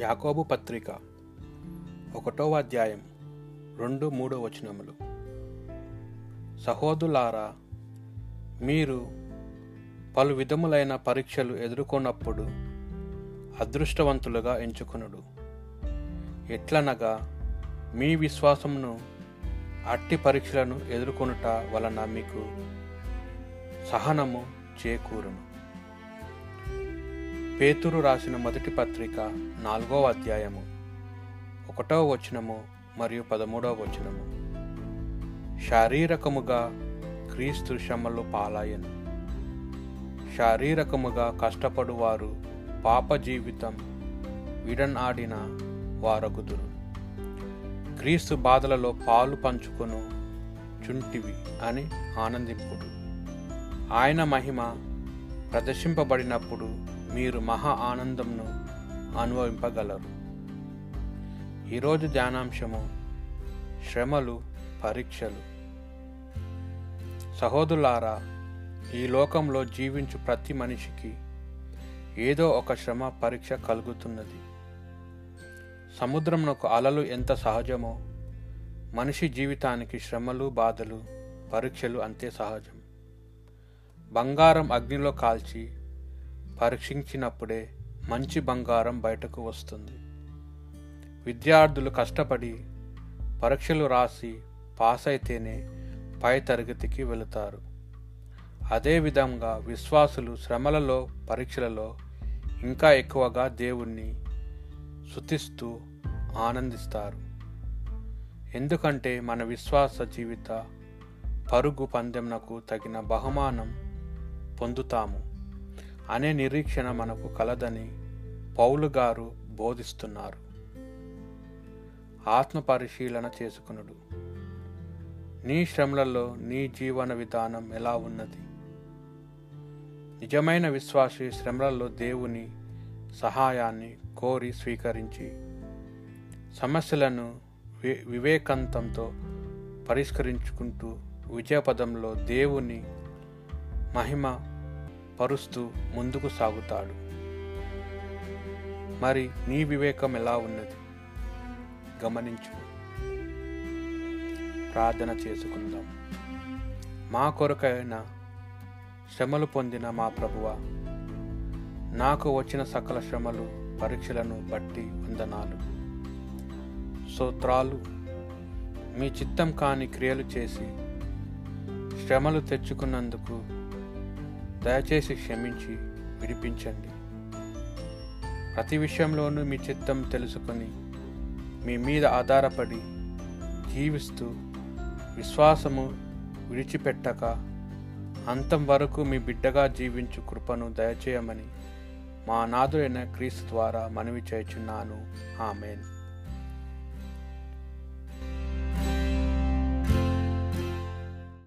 యాకోబు పత్రిక ఒకటో అధ్యాయం రెండు మూడో వచనములు. సహోదులారా మీరు పలు విధములైన పరీక్షలు ఎదుర్కొన్నప్పుడు అదృష్టవంతులుగా ఎంచుకొనుడు. ఎట్లనగా మీ విశ్వాసమును అట్టి పరీక్షలను ఎదుర్కొనుట వలన మీకు సహనము చేకూరును. పేతురు రాసిన మొదటి పత్రిక నాలుగవ అధ్యాయము ఒకటవ వచనము మరియు పదమూడవ వచనము. శారీరకముగా క్రీస్తు శ్రమలు పాలాయను. శారీరకముగా కష్టపడువారు పాప జీవితం విడనాడిన వారగుదురు. క్రీస్తు బాధలలో పాలు పంచుకొను చుంటివి అని ఆనందింపుడు. ఆయన మహిమ ప్రదర్శింపబడినప్పుడు మీరు మహా ఆనందంను అనుభవింపగలరు. ఈరోజు ధ్యానాంశము శ్రమలు పరీక్షలు. సహోదరులారా ఈ లోకంలో జీవించు ప్రతి మనిషికి ఏదో ఒక శ్రమ పరీక్ష కలుగుతున్నది. సముద్రంలో అలలు ఎంత సహజమో మనిషి జీవితానికి శ్రమలు బాధలు పరీక్షలు అంతే సహజం. బంగారం అగ్నిలో కాల్చి పరీక్షించినప్పుడే మంచి బంగారం బయటకు వస్తుంది. విద్యార్థులు కష్టపడి పరీక్షలు రాసి పాస్ అయితేనే పై తరగతికి వెళుతారు. అదేవిధంగా విశ్వాసులు శ్రమలలో పరీక్షలలో ఇంకా ఎక్కువగా దేవుణ్ణి శుతిస్తూ ఆనందిస్తారు. ఎందుకంటే మన విశ్వాస జీవిత పరుగు పందెంనకు తగిన బహుమానం పొందుతాము. అనే నిరీక్షణ మనకు కలదని పౌలు గారు బోధిస్తున్నారు. ఆత్మ పరిశీలన చేసుకునుడు. నీ శ్రమలలో నీ జీవన విధానం ఎలా ఉన్నది? నిజమైన విశ్వాసి శ్రమలలో దేవుని సహాయాన్ని కోరి స్వీకరించి సమస్యలను వి వివేకంతంతో పరిష్కరించుకుంటూ విజయపదంలో దేవుని మహిమ పరుస్తూ ముందుకు సాగుతాడు. మరి నీ వివేకం ఎలా ఉన్నది? గమనించు. ప్రార్థన చేసుకుందాం. మా కొరకైన శ్రమలు పొందిన మా ప్రభువ నాకు వచ్చిన సకల శ్రమలు పరీక్షలను బట్టి వందనాలు. సూత్రాలు మీ చిత్తం కాని క్రియలు చేసి శ్రమలు తెచ్చుకున్నందుకు దయచేసి క్షమించి విడిపించండి. ప్రతి విషయంలోనూ మీ చిత్తం తెలుసుకొని మీ మీద ఆధారపడి జీవిస్తూ విశ్వాసము విడిచిపెట్టక అంతం వరకు మీ బిడ్డగా జీవించు కృపను దయచేయమని మా నాదులైన క్రీస్తు ద్వారా మనవి చేయుచున్నాను. ఆమెన్.